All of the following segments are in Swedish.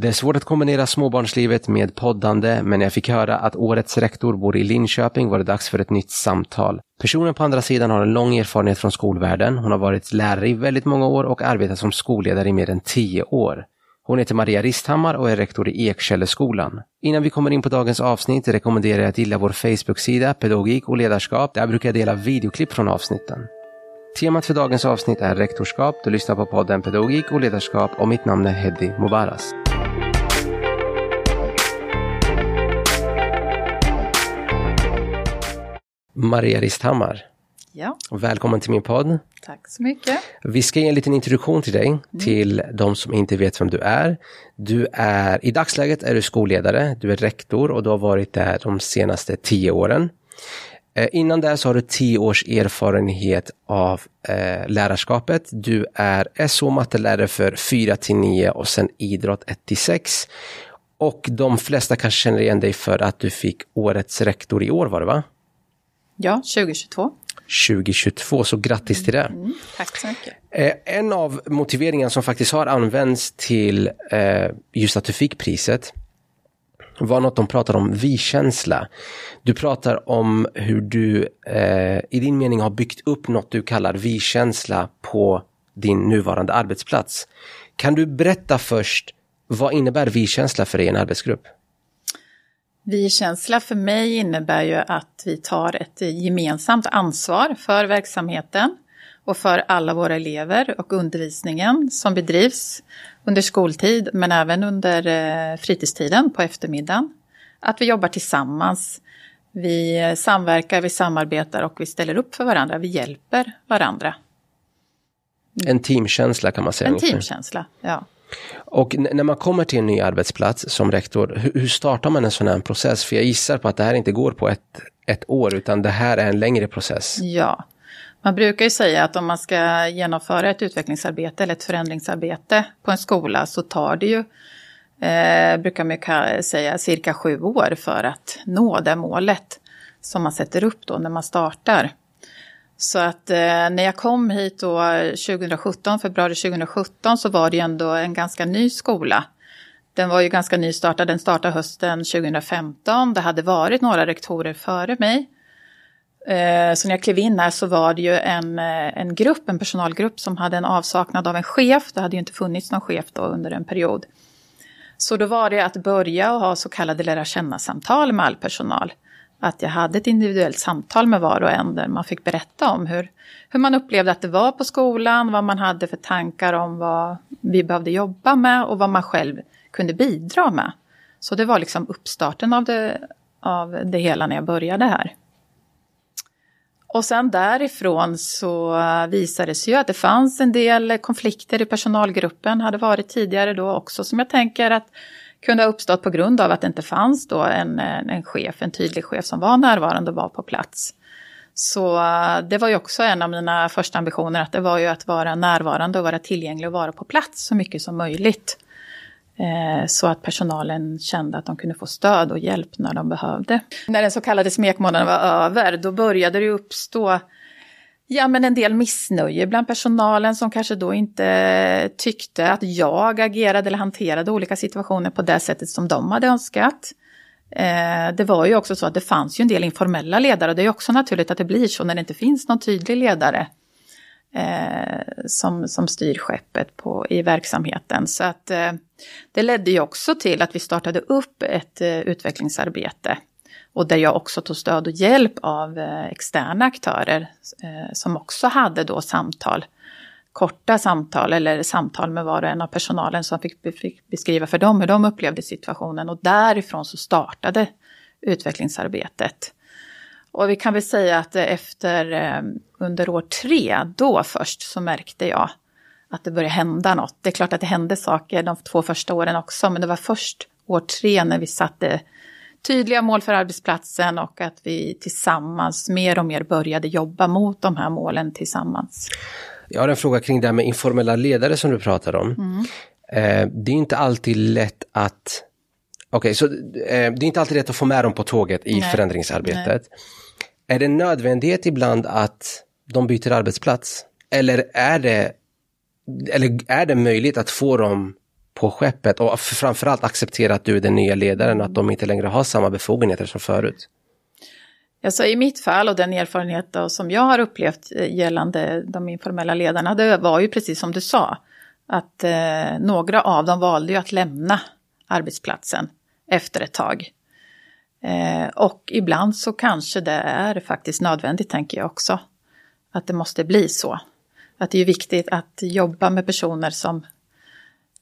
Det är svårt att kombinera småbarnslivet med poddande, men när jag fick höra att årets rektor bor i Linköping var det dags för ett nytt samtal. Personen på andra sidan har en lång erfarenhet från skolvärlden. Hon har varit lärare i väldigt många år och arbetat som skolledare i mer än tio år. Hon heter Maria Risthammar och är rektor i Ekkälleskolan. Innan vi kommer in på dagens avsnitt rekommenderar jag att gilla vår Facebook-sida Pedagogik och ledarskap. Där brukar jag dela videoklipp från avsnitten. Temat för dagens avsnitt är rektorskap. Du lyssnar på podden Pedagogik och ledarskap och mitt namn är Heddy Mubaras. Maria Risthammar, Ja, välkommen till min podd. tack så mycket. Vi ska ge en liten introduktion till dig, till de som inte vet vem du är. Du är, i dagsläget är du skolledare, du är rektor och du har varit där de senaste tio åren. Eh, innan det så har du tio års erfarenhet av eh, lärarskapet. Du är SO mattelärare för 4 till 9 och sen idrott 1 till 6. Och de flesta kanske känner igen dig för att du fick årets rektor i år var det va? Ja, 2022. 2022, så grattis till det. Mm, tack så mycket. Eh, En av motiveringarna som faktiskt har använts till eh, just att du fick priset var något de pratade om vi-känsla. Du pratar om hur du eh, i din mening har byggt upp något du kallar vi-känsla på din nuvarande arbetsplats. Kan du berätta först, vad innebär vi-känsla för dig i en arbetsgrupp? Vi-känsla för mig innebär ju att vi tar ett gemensamt ansvar för verksamheten och för alla våra elever och undervisningen som bedrivs under skoltid men även under eh, fritidstiden på eftermiddagen. Att vi jobbar tillsammans, vi samverkar, vi samarbetar och vi ställer upp för varandra, vi hjälper varandra. En teamkänsla kan man säga. En ungefär. teamkänsla, ja. Och när man kommer till en ny arbetsplats som rektor, hur, startar man en sån här process? För jag gissar på att det här inte går på ett, ett år, utan det här är en längre process. Ja, man brukar ju säga att om man ska genomföra ett utvecklingsarbete eller ett förändringsarbete på en skola så tar det ju, eh, brukar man ju säga, cirka sju år för att nå det målet som man sätter upp då när man startar. Så att eh, när jag kom hit då 2017, februari 2017, så var det ju ändå en ganska ny skola. Den var ju ganska nystartad, den startade hösten 2015. Det hade varit några rektorer före mig. Eh, Så när jag klev in här så var det ju en, eh, en grupp, en personalgrupp som hade en avsaknad av en chef. Det hade ju inte funnits någon chef då under en period. Så då var det att börja och ha så kallade lära känna-samtal med all personal. Att jag hade ett individuellt samtal med var och en där man fick berätta om hur, hur man upplevde att det var på skolan, vad man hade för tankar om vad vi behövde jobba med och vad man själv kunde bidra med. Så det var liksom uppstarten av det, av det hela när jag började här. Och sen därifrån så visade det sig ju att det fanns en del konflikter i personalgruppen, hade varit tidigare då också, som jag tänker att kunde ha uppstått på grund av att det inte fanns då en, en chef, en tydlig chef som var närvarande och var på plats. Så eh, det var ju också en av mina första ambitioner, att det var ju att vara närvarande och vara tillgänglig och vara på plats så mycket som möjligt. Eh, så att personalen kände att de kunde få stöd och hjälp när de behövde. När den så kallade smekmånaden var över, då började det uppstå ja, men en del missnöje bland personalen som kanske då inte tyckte att jag agerade eller hanterade olika situationer på det sättet som de hade önskat. Eh, det var ju också så att det fanns ju en del informella ledare och det är också naturligt att det blir så när det inte finns någon tydlig ledare eh, som, som styr skeppet på, i verksamheten. Så att eh, det ledde ju också till att vi startade upp ett utvecklingsarbete. Och där jag också tog stöd och hjälp av eh, externa aktörer eh, som också hade då samtal. Korta samtal eller samtal med var och en av personalen som fick, fick beskriva för dem hur de upplevde situationen. Och därifrån så startade utvecklingsarbetet. Och vi kan väl säga att efter eh, under år tre, då först så märkte jag att det började hända något. Det är klart att det hände saker de två första åren också, men det var först år tre när vi satte tydliga mål för arbetsplatsen och att vi tillsammans mer och mer började jobba mot de här målen tillsammans. Jag har en fråga kring det här med informella ledare som du pratar om. Eh, det är inte alltid lätt att... Okej, så eh, det är inte alltid lätt att få med dem på tåget i Nej. förändringsarbetet. Är det nödvändighet ibland att de byter arbetsplats? Eller är det, eller är det möjligt att få dem på skeppet och framförallt acceptera att du är den nya ledaren och att de inte längre har samma befogenheter som förut? Alltså I mitt fall och den erfarenhet som jag har upplevt eh, gällande de informella ledarna, det var ju precis som du sa. Att eh, några av dem valde ju att lämna arbetsplatsen efter ett tag. Eh, och ibland så kanske det är faktiskt nödvändigt, tänker jag också. Att det måste bli så. Att det är viktigt att jobba med personer som,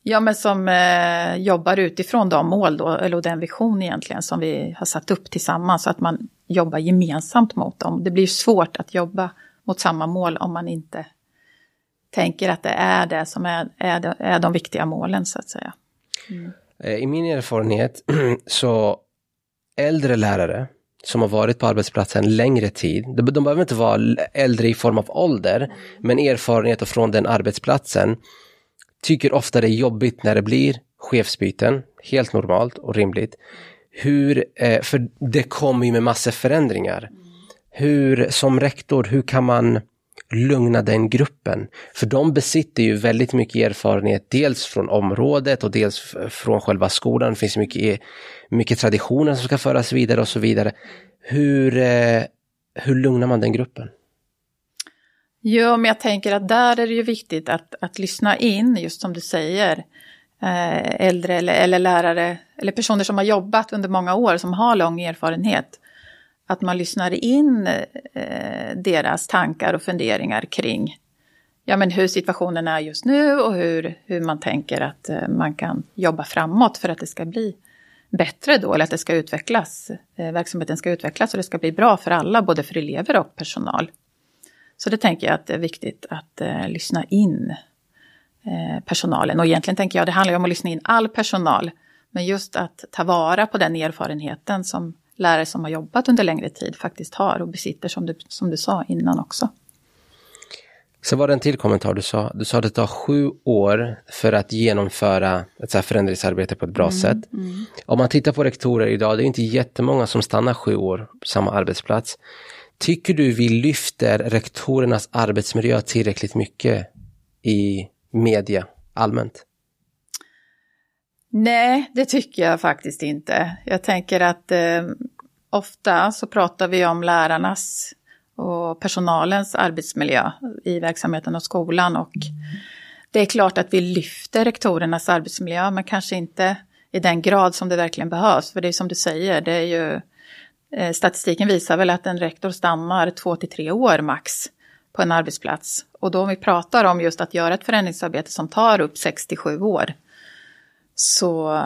ja, men som eh, jobbar utifrån de mål, då, eller den vision egentligen, som vi har satt upp tillsammans. Så att man jobbar gemensamt mot dem. Det blir svårt att jobba mot samma mål om man inte tänker att det är det som är, är, de, är de viktiga målen, så att säga. Mm. Eh, I min erfarenhet så äldre lärare som har varit på arbetsplatsen längre tid, de, de behöver inte vara äldre i form av ålder, men erfarenhet från den arbetsplatsen, tycker ofta det är jobbigt när det blir chefsbyten, helt normalt och rimligt. Hur, eh, för det kommer ju med massor förändringar. Hur, som rektor, hur kan man lugna den gruppen. För de besitter ju väldigt mycket erfarenhet, dels från området och dels från själva skolan. Det finns mycket, e-, mycket traditioner som ska föras vidare och så vidare. Hur, eh, hur lugnar man den gruppen? Jo, men jag tänker att där är det ju viktigt att, att lyssna in, just som du säger, eh, äldre eller, eller lärare eller personer som har jobbat under många år, som har lång erfarenhet att man lyssnar in eh, deras tankar och funderingar kring ja, men hur situationen är just nu och hur, hur man tänker att eh, man kan jobba framåt för att det ska bli bättre då, eller att det ska utvecklas. Eh, verksamheten ska utvecklas och det ska bli bra för alla, både för elever och personal. Så det tänker jag att det är viktigt att eh, lyssna in eh, personalen. Och egentligen tänker jag det handlar om att lyssna in all personal. Men just att ta vara på den erfarenheten som lärare som har jobbat under längre tid faktiskt har och besitter som du, som du sa innan också. Så var det en till kommentar du sa. Du sa att det tar sju år för att genomföra ett så här förändringsarbete på ett bra mm, sätt. Mm. Om man tittar på rektorer idag, det är inte jättemånga som stannar sju år på samma arbetsplats. Tycker du vi lyfter rektorernas arbetsmiljö tillräckligt mycket i media allmänt? Nej, det tycker jag faktiskt inte. Jag tänker att eh, ofta så pratar vi om lärarnas och personalens arbetsmiljö i verksamheten och skolan. Och det är klart att vi lyfter rektorernas arbetsmiljö, men kanske inte i den grad som det verkligen behövs. För det är som du säger, det är ju, eh, statistiken visar väl att en rektor stannar två till tre år max på en arbetsplats. Och då om vi pratar om just att göra ett förändringsarbete som tar upp 67 år, så,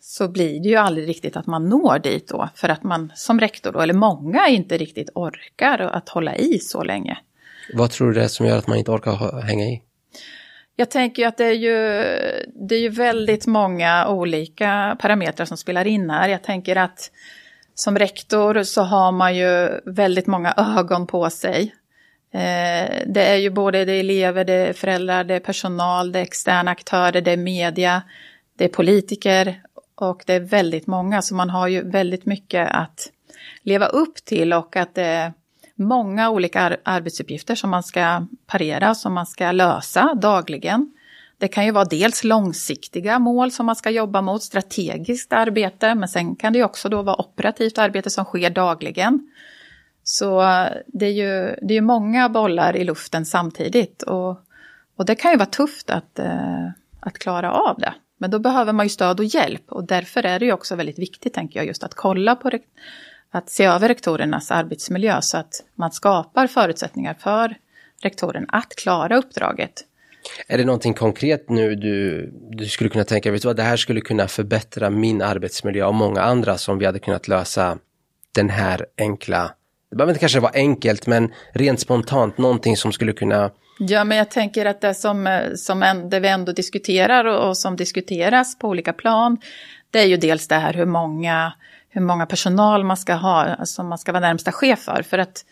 så blir det ju aldrig riktigt att man når dit då. För att man som rektor, då, eller många, inte riktigt orkar att hålla i så länge. Vad tror du det är som gör att man inte orkar hänga i? Jag tänker att det är, ju, det är ju väldigt många olika parametrar som spelar in här. Jag tänker att som rektor så har man ju väldigt många ögon på sig. Eh, det är ju både det elever, det är föräldrar, det är personal, det är externa aktörer, det är media, det är politiker och det är väldigt många, så man har ju väldigt mycket att leva upp till och att det är många olika ar arbetsuppgifter som man ska parera, som man ska lösa dagligen. Det kan ju vara dels långsiktiga mål som man ska jobba mot, strategiskt arbete, men sen kan det också då vara operativt arbete som sker dagligen. Så det är ju det är många bollar i luften samtidigt och, och det kan ju vara tufft att, eh, att klara av det. Men då behöver man ju stöd och hjälp och därför är det ju också väldigt viktigt, tänker jag, just att kolla på att se över rektorernas arbetsmiljö så att man skapar förutsättningar för rektorn att klara uppdraget. Är det någonting konkret nu du, du skulle kunna tänka, vet du vad, det här skulle kunna förbättra min arbetsmiljö och många andra som vi hade kunnat lösa den här enkla, det behöver inte kanske vara enkelt, men rent spontant någonting som skulle kunna Ja, men jag tänker att det som, eh, som det vi ändå diskuterar och, och, som diskuteras på olika plan, det är ju dels det här hur många, hur många personal man ska ha, alltså man ska vara närmsta chef för. För att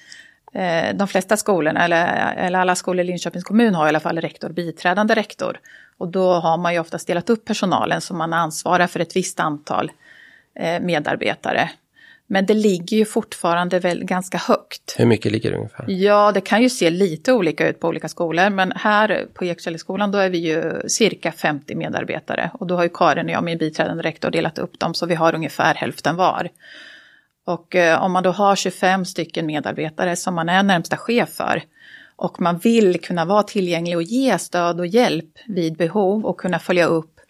de flesta skolorna, eller, eller alla skolor i Linköpings kommun har i alla fall rektor, biträdande rektor. Och då har man ju oftast delat upp personalen så man ansvarar för ett visst antal eh, medarbetare. Men det ligger ju fortfarande väl ganska högt. Hur mycket ligger det ungefär? Ja, det kan ju se lite olika ut på olika skolor, men här på Ekshälleskolan då är vi ju cirka 50 medarbetare. Och då har ju Karin och jag, min biträdande rektor, delat upp dem så vi har ungefär hälften var. Och eh, om man då har 25 stycken medarbetare som man är närmsta chef för och man vill kunna vara tillgänglig och ge stöd och hjälp vid behov och kunna följa upp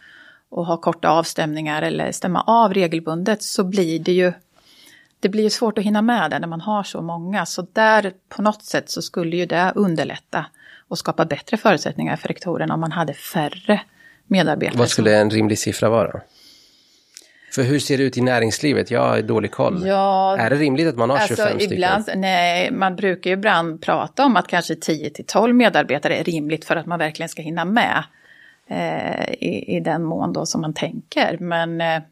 och ha korta avstämningar eller stämma av regelbundet så blir det ju det blir ju svårt att hinna med det när man har så många. Så där på något sätt så skulle ju det underlätta och skapa bättre förutsättningar för rektorerna om man hade färre medarbetare. Vad skulle en rimlig siffra vara? För hur ser det ut i näringslivet? Jag har dålig koll. Ja, är det rimligt att man har alltså 25 stycken? Ibland, nej, man brukar ju ibland prata om att kanske 10 till 12 medarbetare är rimligt för att man verkligen ska hinna med eh, i, i den mån då som man tänker. Men eh,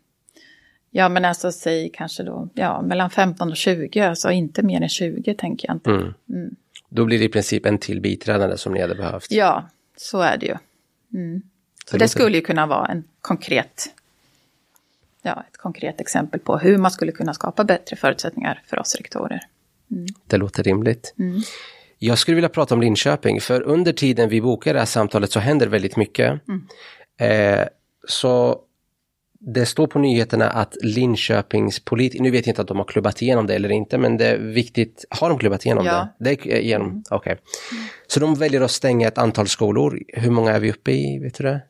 ja, men alltså säg kanske då ja, mellan 15 och 20, alltså inte mer än 20 tänker jag inte. Mm. Mm. Då blir det i princip en till biträdande som ni hade behövt. Ja, så är det ju. Mm. Så det, det skulle ju kunna vara en konkret ja, ett konkret exempel på hur man skulle kunna skapa bättre förutsättningar för oss rektorer. Mm. Det låter rimligt. Mm. Jag skulle vilja prata om Linköping, för under tiden vi bokar det här samtalet så händer väldigt mycket. Mm. Eh, så det står på nyheterna att Linköpings politiker, nu vet jag inte att de har klubbat igenom det eller inte, men det är viktigt, har de klubbat igenom ja. det? det är igenom, mm. Okay. Så de väljer att stänga ett antal skolor. Hur många är vi uppe i, vet du det?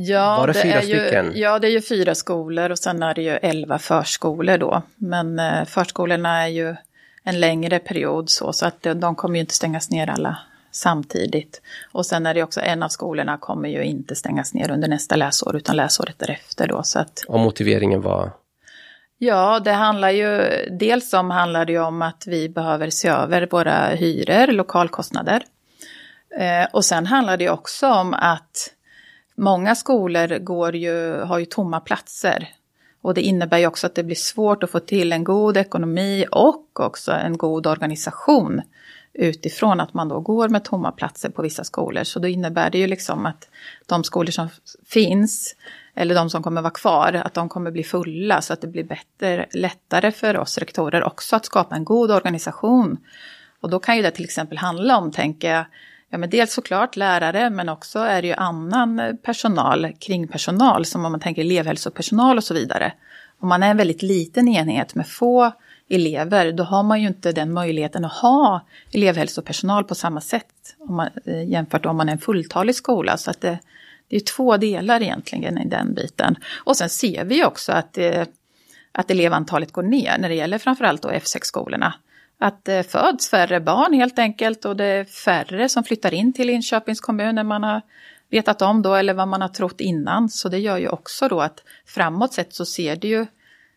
Ja, det, det är stycken? Ju, ja, det är ju fyra skolor och sen är det ju elva förskolor då. Men eh, förskolorna är ju en längre period så, så att de kommer ju inte stängas ner alla samtidigt. Och sen är det också en av skolorna kommer ju inte stängas ner under nästa läsår utan läsåret därefter då. Så att, och motiveringen var? Ja, det handlar ju, dels om handlar det om att vi behöver se över våra hyror, lokalkostnader. Eh, och sen handlar det också om att Många skolor går ju, har ju tomma platser. Och det innebär ju också att det blir svårt att få till en god ekonomi och också en god organisation utifrån att man då går med tomma platser på vissa skolor. Så då innebär det ju liksom att de skolor som finns, eller de som kommer vara kvar, att de kommer bli fulla så att det blir bättre, lättare för oss rektorer också att skapa en god organisation. Och då kan ju det till exempel handla om, tänker jag, Ja, men dels såklart lärare, men också är det ju annan personal, kringpersonal, som om man tänker elevhälsopersonal och så vidare. Om man är en väldigt liten enhet med få elever, då har man ju inte den möjligheten att ha elevhälsopersonal på samma sätt om man, eh, jämfört med om man är en fulltalig skola. Så att det, det är två delar egentligen i den biten. Och sen ser vi också att, eh, att elevantalet går ner när det gäller framförallt då F6-skolorna att det föds färre barn helt enkelt och det är färre som flyttar in till Linköpings kommun än man har vetat om då eller vad man har trott innan. Så det gör ju också då att framåt sett så ser det ju,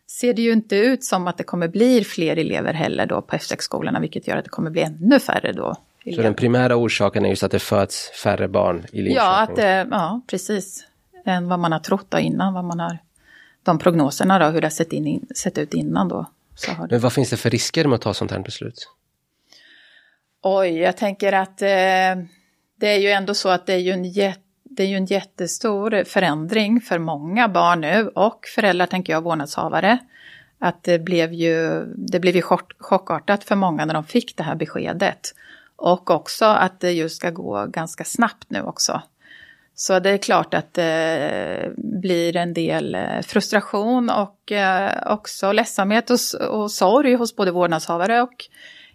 ser det ju inte ut som att det kommer bli fler elever heller då på F6-skolorna vilket gör att det kommer bli ännu färre då. Elever. Så den primära orsaken är just att det föds färre barn i Linköping? Ja, att det, ja precis. Än vad man har trott då innan, vad man har, de prognoserna då, hur det har sett, in, sett ut innan då. Men vad finns det för risker med att ta sånt här beslut? Oj, jag tänker att eh, det är ju ändå så att det är ju en jätte det är ju en jättestor förändring för många barn nu och föräldrar, tänker jag, vårdnadshavare. Att det blev ju, det blev ju chock, chockartat för många när de fick det här beskedet. Och också att det just ska gå ganska snabbt nu också. Så det är klart att det blir en del eh, frustration och eh, också ledsamhet och, och sorg hos både vårdnadshavare och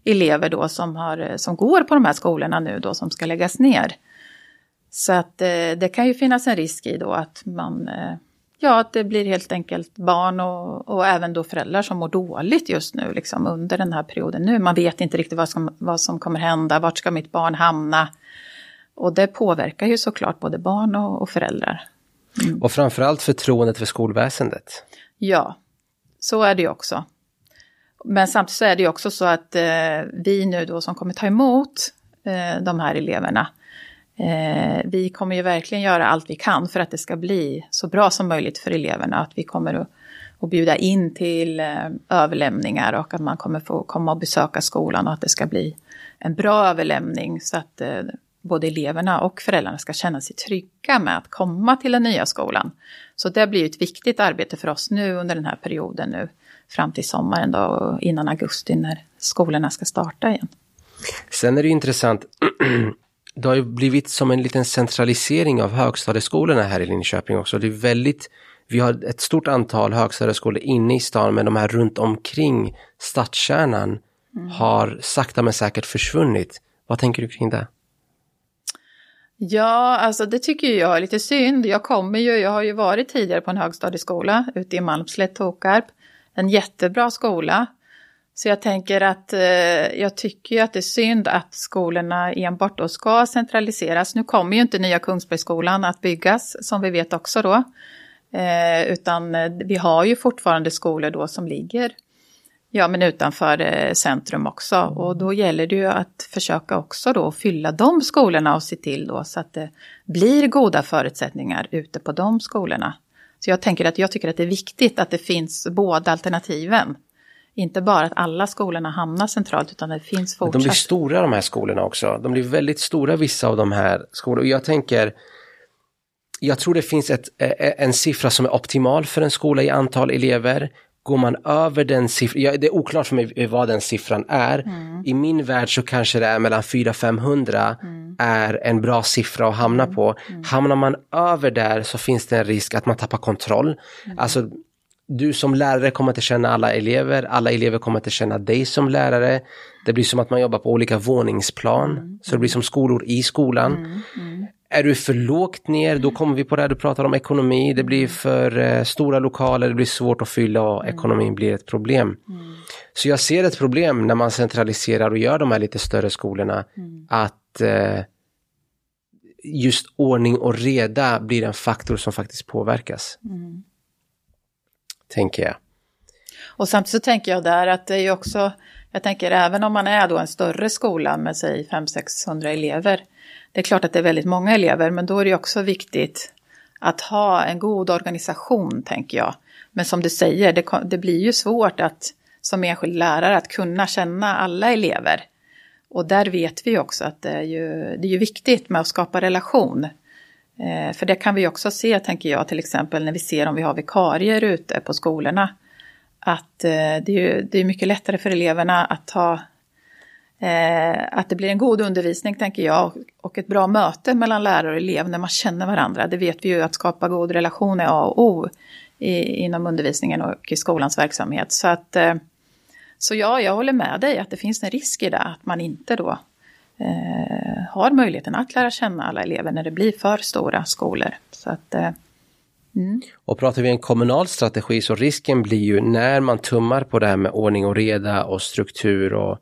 elever då som, har, eh, som går på de här skolorna nu då som ska läggas ner. Så att det kan ju finnas en risk i då att man, ja att det blir helt enkelt barn och, och även då föräldrar som mår dåligt just nu liksom under den här perioden nu. Man vet inte riktigt vad som, vad som kommer hända, vart ska mitt barn hamna? Och det påverkar ju såklart både barn och, och föräldrar. Mm. Och framförallt förtroendet för skolväsendet. Ja, så är det ju också. Men samtidigt så är det ju också så att eh, vi nu då som kommer ta emot eh, de här eleverna, eh, vi kommer ju verkligen göra allt vi kan för att det ska bli så bra som möjligt för eleverna. Att vi kommer att, att bjuda in till eh, överlämningar och att man kommer få komma och besöka skolan och att det ska bli en bra överlämning så att eh, både eleverna och föräldrarna ska känna sig trygga med att komma till den nya skolan. Så det blir ett viktigt arbete för oss nu under den här perioden nu fram till sommaren då, och innan augusti när skolorna ska starta igen. Sen är det intressant, det har ju blivit som en liten centralisering av högstadieskolorna här i Linköping också. Det är väldigt, vi har ett stort antal högstadieskolor inne i stan men de här runt omkring stadskärnan mm. har sakta men säkert försvunnit. Vad tänker du kring det? Ja, alltså det tycker jag är lite synd. Jag kommer ju, jag har ju varit tidigare på en högstadieskola ute i Malmslätt, Tokarp. En jättebra skola. Så jag tänker att eh, jag tycker ju att det är synd att skolorna enbart då ska centraliseras. Nu kommer ju inte nya Kungsbergsskolan att byggas som vi vet också då. Eh, utan eh, vi har ju fortfarande skolor då som ligger Ja, men utanför eh, centrum också. Och då gäller det ju att försöka också då fylla de skolorna och se till då så att det blir goda förutsättningar ute på de skolorna. Så jag tänker att jag tycker att det är viktigt att det finns båda alternativen. Inte bara att alla skolorna hamnar centralt utan det finns fortsatt. De blir stora de här skolorna också. De blir väldigt stora vissa av de här skolorna. Och jag tänker, jag tror det finns ett, eh, en siffra som är optimal för en skola i antal elever. Går man över den siffran, ja, det är oklart för mig vad den siffran är. Mm. I min värld så kanske det är mellan 400-500 mm. är en bra siffra att hamna mm. på. Mm. Hamnar man över där så finns det en risk att man tappar kontroll. Mm. Alltså du som lärare kommer att känna alla elever, alla elever kommer att känna dig som lärare. Det blir som att man jobbar på olika våningsplan, mm. så det blir som skolor i skolan. Är du för lågt ner, då kommer vi på det här du pratar om ekonomi. Det blir för eh, stora lokaler, det blir svårt att fylla och mm. ekonomin blir ett problem. Mm. Så jag ser ett problem när man centraliserar och gör de här lite större skolorna. Mm. Att eh, just ordning och reda blir en faktor som faktiskt påverkas. Mm. Tänker jag. Och samtidigt så tänker jag där att det är ju också, jag tänker även om man är då en större skola med säg 500-600 elever det är klart att det är väldigt många elever, men då är det också viktigt att ha en god organisation, tänker jag. Men som du säger, det, det blir ju svårt att som enskild lärare att kunna känna alla elever. Och där vet vi också att det är ju, det är ju viktigt med att skapa relation. Eh, för det kan vi också se, tänker jag, till exempel när vi ser om vi har vikarier ute på skolorna. Att eh, det, är ju, det är mycket lättare för eleverna att ta Eh, att det blir en god undervisning, tänker jag, och ett bra möte mellan lärare och elev när man känner varandra. Det vet vi ju att skapa god relation är A och O i, inom undervisningen och i skolans verksamhet. Så, att, eh, så ja, jag håller med dig att det finns en risk i det, att man inte då eh, har möjligheten att lära känna alla elever när det blir för stora skolor. Så att, eh, Mm. Och pratar vi en kommunal strategi så risken blir ju när man tummar på det här med ordning och reda och struktur och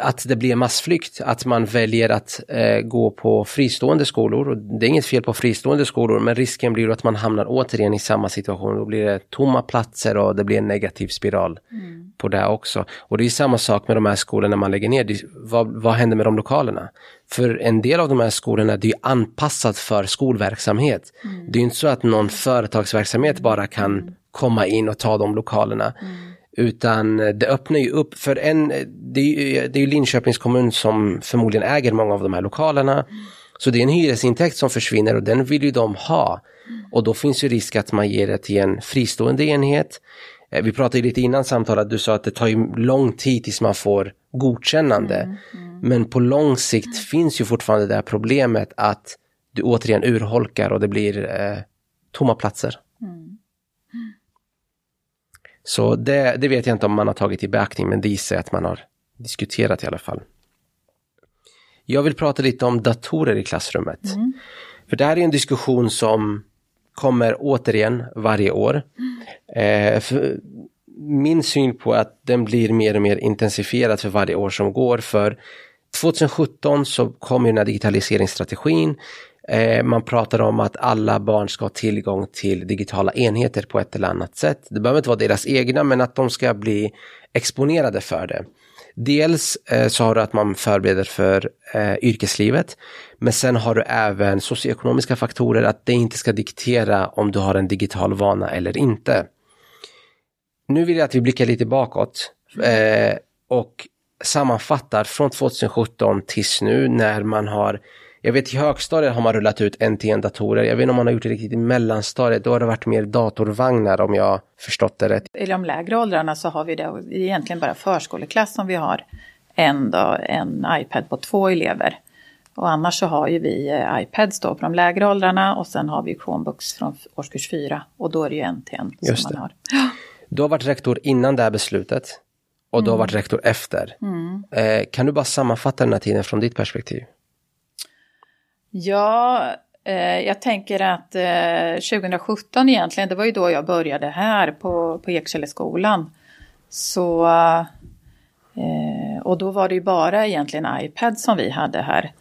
att det blir massflykt, att man väljer att eh, gå på fristående skolor. Det är inget fel på fristående skolor, men risken blir att man hamnar återigen i samma situation. Då blir det tomma platser och det blir en negativ spiral mm. på det också. Och det är samma sak med de här skolorna man lägger ner. Vad, vad händer med de lokalerna? För en del av de här skolorna, det är anpassat för skolverksamhet. Mm. Det är inte så att någon företagsverksamhet bara kan mm. komma in och ta de lokalerna. Mm. Utan det öppnar ju upp för en, det är ju, det är ju Linköpings kommun som förmodligen äger många av de här lokalerna. Så det är en hyresintäkt som försvinner och den vill ju de ha. Och då finns ju risk att man ger det till en fristående enhet. Eh, vi pratade lite innan samtalet, du sa att det tar ju lång tid tills man får godkännande. Mm, mm. Men på lång sikt mm. finns ju fortfarande det här problemet att du återigen urholkar och det blir eh, tomma platser. Så det, det, vet jag inte om man har tagit i beaktning, men det gissar jag att man har diskuterat i alla fall. Jag vill prata lite om datorer i klassrummet. Mm. För det här är en diskussion som kommer återigen varje år. Mm. Eh, min syn på att den blir mer och mer intensifierad för varje år som går. För 2017 så kom ju den här digitaliseringsstrategin. Eh, man pratar om att alla barn ska ha tillgång till digitala enheter på ett eller annat sätt. Det behöver inte vara deras egna men att de ska bli exponerade för det. Dels eh, så har du att man förbereder för eh, yrkeslivet men sen har du även socioekonomiska faktorer att det inte ska diktera om du har en digital vana eller inte. Nu vill jag att vi blickar lite bakåt eh, och sammanfattar från 2017 tills nu när man har jag vet i högstadiet har man rullat ut en-till-en-datorer. Jag vet inte om man har gjort det riktigt i mellanstadiet. Då har det varit mer datorvagnar om jag förstått det rätt. I de lägre åldrarna så har vi det egentligen bara förskoleklass som vi har en, då, en iPad på två elever. Och annars så har ju vi eh, iPads då på de lägre åldrarna och sen har vi Chromebooks från årskurs 4 och då är det ju en Just som det. man har. Du har varit rektor innan det här beslutet och du har varit rektor efter. Eh, kan du bara sammanfatta den här tiden från ditt perspektiv? Ja, eh, jag tänker att eh, 2017 egentligen, det var ju då jag började här på, på Ekselleskolan. Så, eh, och då var det ju bara egentligen iPad som vi hade här.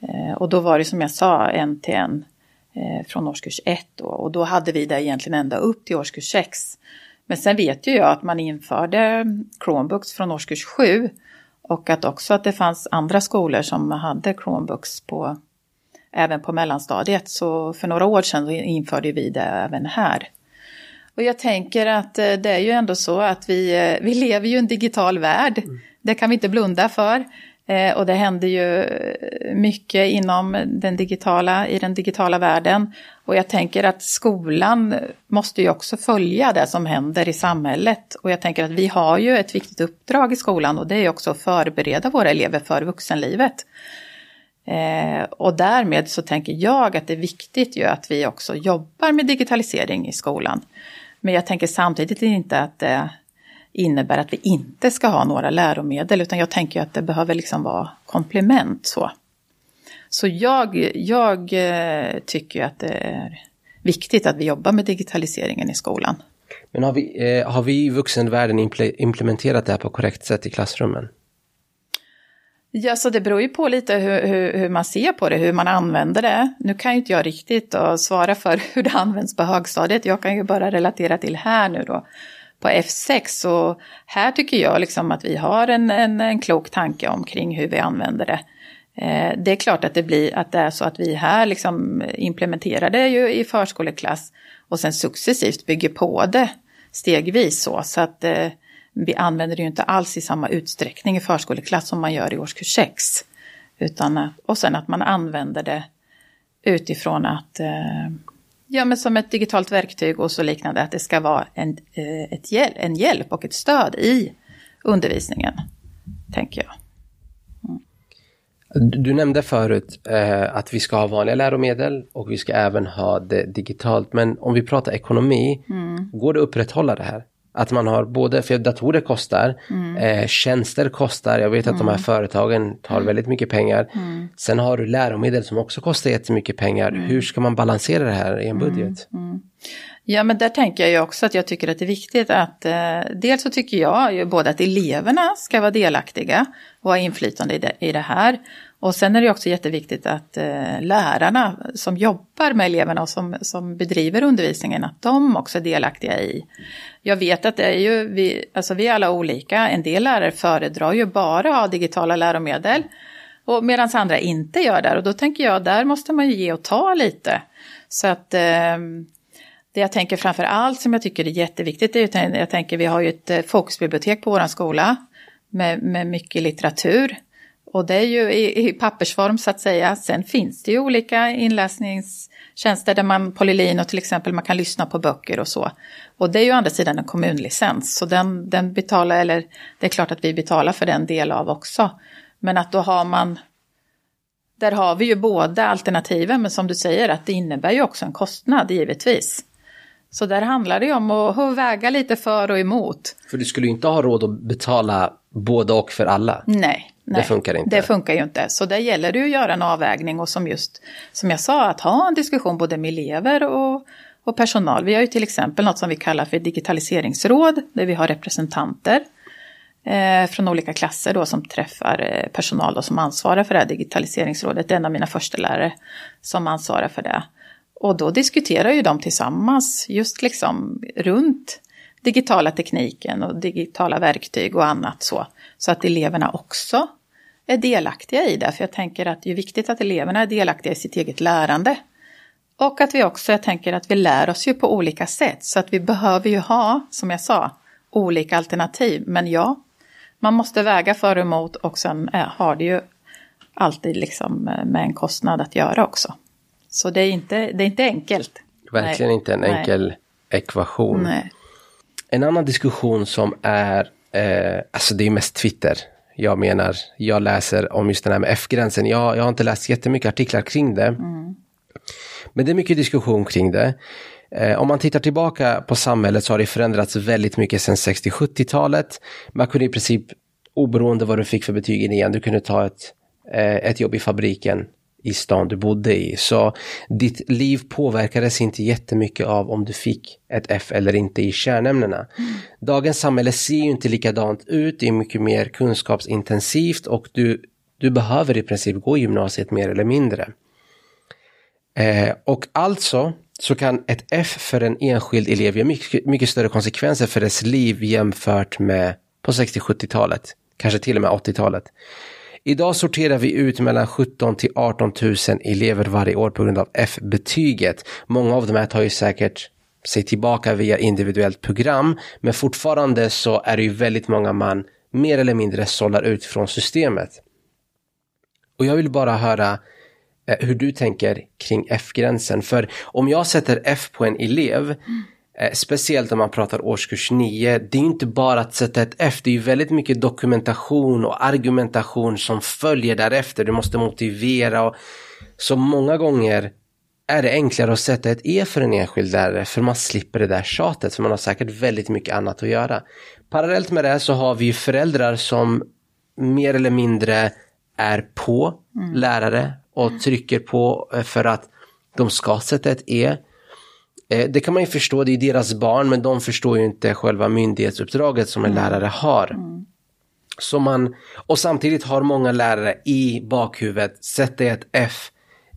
Eh, och då var det som jag sa en till en eh, från årskurs 1 då. Och då hade vi det egentligen ända upp till årskurs 6. Men sen vet ju jag att man införde Chromebooks från årskurs 7. Och att också att det fanns andra skolor som hade Chromebooks på även på mellanstadiet. Så för några år sedan införde vi det även här. Och jag tänker att eh, det är ju ändå så att vi, eh, vi lever ju i en digital värld. Det kan vi inte blunda för. Eh, Och det händer ju mycket inom den digitala, i den digitala världen. Och jag tänker att skolan måste ju också följa det som händer i samhället. Och jag tänker att vi har ju ett viktigt uppdrag i skolan och det är också att förbereda våra elever för vuxenlivet. Eh, och därmed så tänker jag att det är viktigt ju att vi också jobbar med digitalisering i skolan. Men jag tänker samtidigt inte att det innebär att vi inte ska ha några läromedel, utan jag tänker att det behöver liksom vara komplement så. Så jag, jag eh, tycker att det är viktigt att vi jobbar med digitaliseringen i skolan. Men har vi, eh, har vi i vuxenvärlden implementerat det här på korrekt sätt i klassrummen? Ja, så det beror ju på lite hur, hur, hur, man ser på det, hur man använder det. Nu kan ju inte jag riktigt då svara för hur det används på högstadiet. Jag kan ju bara relatera till här nu då på F6. Så här tycker jag liksom att vi har en, en, en klok tanke omkring hur vi använder det. Eh, det är klart att det blir att det är så att vi här liksom implementerar det ju i förskoleklass och sen successivt bygger på det stegvis så. Så att eh, vi använder det ju inte alls i samma utsträckning i förskoleklass som man gör i årskurs 6. Utan, och sen att man använder det utifrån att, eh, ja men som ett digitalt verktyg och så liknande, att det ska vara en, eh, ett hjäl en hjälp och ett stöd i undervisningen, tänker jag. Du du nämnde förut eh, att vi ska ha vanliga läromedel och vi ska även ha det digitalt. Men om vi pratar ekonomi, går det att upprätthålla det här? Att man har både, för datorer kostar, eh, tjänster kostar, jag vet att de här företagen tar väldigt mycket pengar. Sen har du läromedel som också kostar jättemycket pengar. Hur ska man balansera det här i en budget? Ja, men där tänker jag ju också att jag tycker att det är viktigt att eh, dels så tycker jag ju både att eleverna ska vara delaktiga och ha inflytande i det, i det här. Och sen är det också jätteviktigt att eh, lärarna som jobbar med eleverna och som, som bedriver undervisningen, att de också är delaktiga i. Jag vet att det är ju, vi, alltså vi är alla olika, en del lärare föredrar ju bara att ha digitala läromedel. Och medan andra inte gör det. Och då tänker jag, där måste man ju ge och ta lite. Så att eh, det jag tänker framför allt som jag tycker är jätteviktigt, är ju, jag tänker vi har ju ett eh, fokusbibliotek på vår skola med, med mycket litteratur. Och det är ju i, i pappersform så att säga. Sen finns det ju olika inläsningstjänster där man på Lilino till exempel man kan lyssna på böcker och så. Och det är ju å andra sidan en kommunlicens. Så den, den betalar, eller det är klart att vi betalar för den del av också. Men att då har man där har vi ju båda alternativen, men som du säger att det innebär ju också en kostnad givetvis. Så där handlar det ju om att väga lite för och emot. För du skulle ju inte ha råd att betala både och för alla. Nej, nej. Det funkar inte. Det funkar ju inte. Så där gäller det att göra en avvägning och som just, som jag sa, att ha en diskussion både med elever och, och personal. Vi har ju till exempel något som vi kallar för digitaliseringsråd, där vi har representanter eh, från olika klasser då som träffar eh, personal då, som ansvarar för det här digitaliseringsrådet. Det är en av mina första lärare som ansvarar för det. Och då diskuterar ju de tillsammans just liksom runt digitala tekniken och digitala verktyg och annat så. Så att eleverna också är delaktiga i det. För jag tänker att det är viktigt att eleverna är delaktiga i sitt eget lärande. Och att vi också, jag tänker att vi lär oss ju på olika sätt. Så att vi behöver ju ha, som jag sa, olika alternativ. Men ja, man måste väga för och emot och sen är, har det ju alltid liksom med en kostnad att göra också. Så det är inte, det är inte enkelt. Verkligen Nej. inte en enkel Nej. ekvation. Nej. En annan diskussion som är, eh, alltså det är mest Twitter. Jag menar, jag läser om just den här med F-gränsen. Jag, jag har inte läst jättemycket artiklar kring det. Mm. Men det är mycket diskussion kring det. Eh, om man tittar tillbaka på samhället så har det förändrats väldigt mycket sedan 60-70-talet. Man kunde i princip, oberoende vad du fick för betyg igen, du kunde ta ett, eh, ett jobb i fabriken i stan du bodde i. Så ditt liv påverkades inte jättemycket av om du fick ett F eller inte i kärnämnena. Mm. Dagens samhälle ser ju inte likadant ut, det är mycket mer kunskapsintensivt och du, du behöver i princip gå gymnasiet mer eller mindre. Eh, och alltså så kan ett F för en enskild elev ge mycket, mycket större konsekvenser för dess liv jämfört med på 60-70-talet, kanske till och med 80-talet. Idag sorterar vi ut mellan 17 till 18 000 elever varje år på grund av F-betyget. Många av de här tar ju säkert sig tillbaka via individuellt program, men fortfarande så är det ju väldigt många man mer eller mindre sållar ut från systemet. Och jag vill bara höra eh, hur du tänker kring F-gränsen. För om jag sätter F på en elev, mm speciellt om man pratar årskurs 9, det är inte bara att sätta ett F, det är väldigt mycket dokumentation och argumentation som följer därefter. Du måste motivera och så många gånger är det enklare att sätta ett E för en enskild lärare för man slipper det där tjatet för man har säkert väldigt mycket annat att göra. Parallellt med det så har vi föräldrar som mer eller mindre är på mm. lärare och trycker på eh, för att de ska sätta ett E. Eh, det kan man ju förstå, det är deras barn men de förstår ju inte själva myndighetsuppdraget som en mm. lärare har. Mm. Så man, och samtidigt har många lärare i bakhuvudet, sätter jag ett F,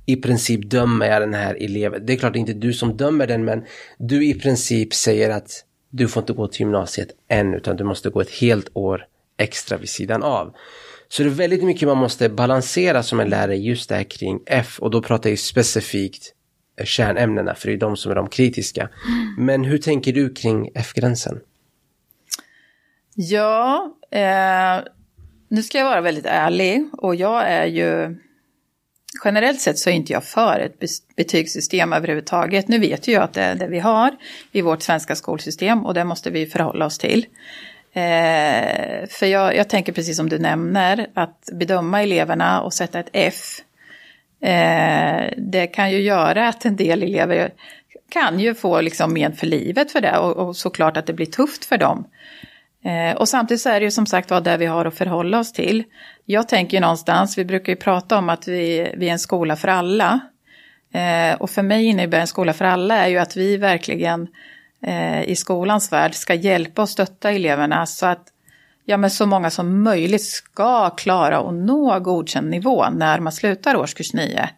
i princip dömer jag den här eleven. Det är klart det är inte du som dömer den men du i princip säger att du får inte gå till gymnasiet än utan du måste gå ett helt år extra vid sidan av. Så det är väldigt mycket man måste balansera som en lärare just det här kring F och då pratar jag specifikt kärnämnena, för det är de som är de kritiska. Men hur tänker du kring F-gränsen? Ja, eh, nu ska jag vara väldigt ärlig och jag är ju Generellt sett så är inte jag för ett betygssystem överhuvudtaget. Nu vet ju jag att det är det vi har i vårt svenska skolsystem och det måste vi förhålla oss till. Eh, för jag, jag, tänker precis som du nämner, att bedöma eleverna och sätta ett F Eh, det kan ju göra att en del elever kan ju få liksom men för livet för det och, och såklart att det blir tufft för dem. Eh, och samtidigt så är det ju som sagt vad det vi har att förhålla oss till. Jag tänker ju någonstans, vi brukar ju prata om att vi, vi är en skola för alla. Eh, och för mig innebär en skola för alla är ju att vi verkligen eh, i skolans värld ska hjälpa och stötta eleverna så att ja, men så många som möjligt ska klara att nå godkänd nivå när man slutar årskurs 9.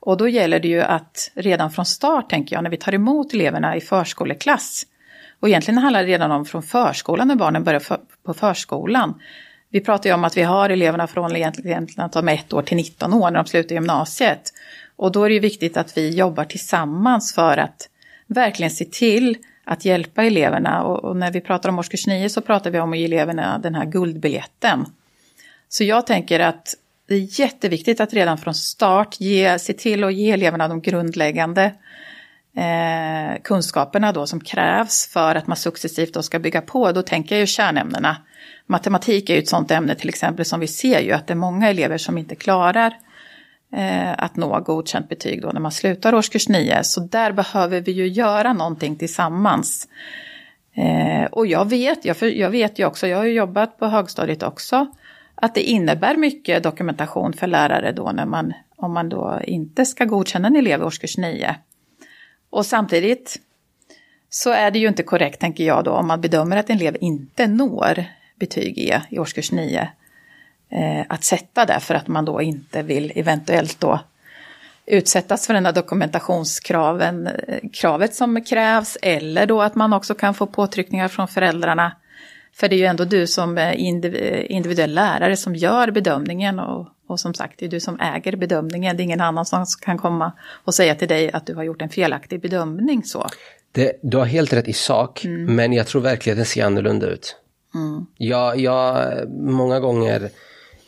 Och då gäller det ju att redan från start, tänker jag, när vi tar emot eleverna i förskoleklass, och egentligen handlar det redan om från förskolan när barnen börjar för, på förskolan. Vi pratar ju om att vi har eleverna från egentligen att de är ett år till 19 år när de slutar gymnasiet. Och då är det ju viktigt att vi jobbar tillsammans för att verkligen se till att hjälpa eleverna. Och, och, när vi pratar om årskurs 9 så pratar vi om att ge eleverna den här guldbiljetten. Så jag tänker att det är jätteviktigt att redan från start ge, se till att ge eleverna de grundläggande eh, kunskaperna då som krävs för att man successivt då ska bygga på. Då tänker jag ju kärnämnena. Matematik är ju ett sådant ämne till exempel som vi ser ju att det är många elever som inte klarar eh, Eh, att nå godkänt betyg då när man slutar årskurs 9. Så där behöver vi ju göra någonting tillsammans. Eh, och jag vet, jag, jag vet ju också, jag har ju jobbat på högstadiet också, att det innebär mycket dokumentation för lärare då när man, om man då inte ska godkänna en elev i årskurs 9. Och samtidigt så är det ju inte korrekt, tänker jag då, om man bedömer att en elev inte når betyg E i årskurs 9 eh, att sätta det för att man då inte vill eventuellt då utsättas för den här dokumentationskraven, eh, kravet som krävs eller då att man också kan få påtryckningar från föräldrarna. För det är ju ändå du som individuell lärare som gör bedömningen och, och som sagt det är du som äger bedömningen. Det är ingen annan som kan komma och säga till dig att du har gjort en felaktig bedömning så. Det, du har helt rätt i sak, mm. men jag tror verkligheten ser annorlunda ut. Mm. Jag, jag, många gånger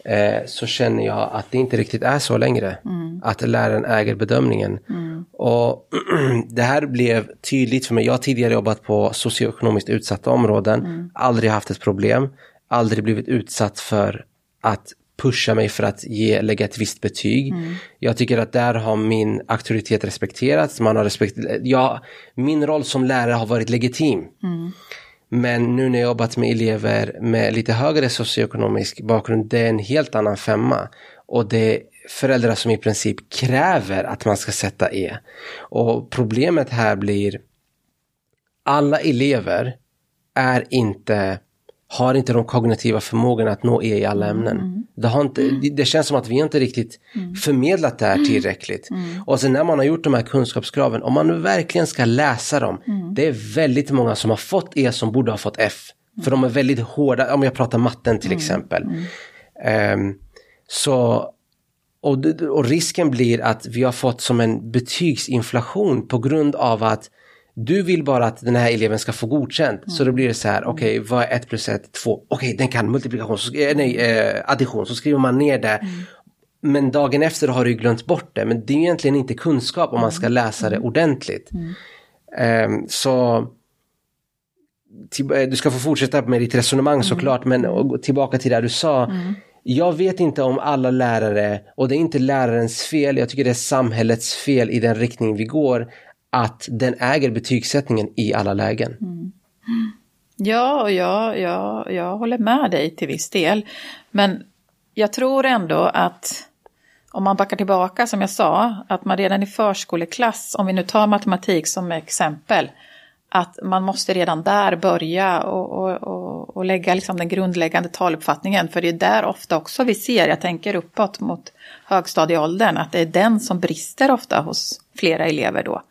eh, så känner jag att det inte riktigt är så längre. Mm. Att läraren äger bedömningen. Mm. Och det här blev tydligt för mig. Jag har tidigare jobbat på socioekonomiskt utsatta områden, mm. aldrig haft ett problem, aldrig blivit utsatt för att pusha mig för att ge, lägga ett visst betyg. Mm. Jag tycker att där har min auktoritet respekterats. Man har respekt, ja, min roll som lärare har varit legitim. Mm. Men nu när jag jobbat med elever med lite högre socioekonomisk bakgrund, det är en helt annan femma. Och det är föräldrar som i princip kräver att man ska sätta E. Och problemet här blir alla elever är inte har inte de kognitiva förmågorna att nå E i alla ämnen. Mm. Det, har inte, det känns som att vi inte riktigt mm. förmedlat det här mm. tillräckligt. Mm. Och sen när man har gjort de här kunskapskraven, om man nu verkligen ska läsa dem, mm. det är väldigt många som har fått E som borde ha fått F. För de är väldigt hårda, om jag pratar matten till exempel. Um, så och, och risken blir att vi har fått som en betygsinflation på grund av att du vill bara att den här eleven ska få godkänt. Mm. Så då blir det så här, okej okay, vad är 1 plus 1? 2. Okej, okay, den kan multiplikation, så, eh, nej, eh, addition. Så skriver man ner det. Mm. Men dagen efter har du glömt bort det. Men det är egentligen inte kunskap om man ska mm. läsa det mm. ordentligt. Um, så eh, du ska få fortsätta med ditt resonemang såklart, men tillbaka till det du sa. Jag vet inte om alla lärare, och det är inte lärarens fel, jag tycker det är samhällets fel i den riktning vi går, att den äger betygssättningen i alla lägen. Mm. Ja, och jag, jag, jag håller med dig till viss del. Men jag tror ändå att om man backar tillbaka som jag sa, att man redan i förskoleklass, om vi nu tar matematik som exempel, att man måste redan där börja och, och, och, och lägga liksom den grundläggande taluppfattningen. För det är där ofta också vi ser, jag tänker uppåt mot högstadieåldern, att det är den som brister ofta hos flera elever då.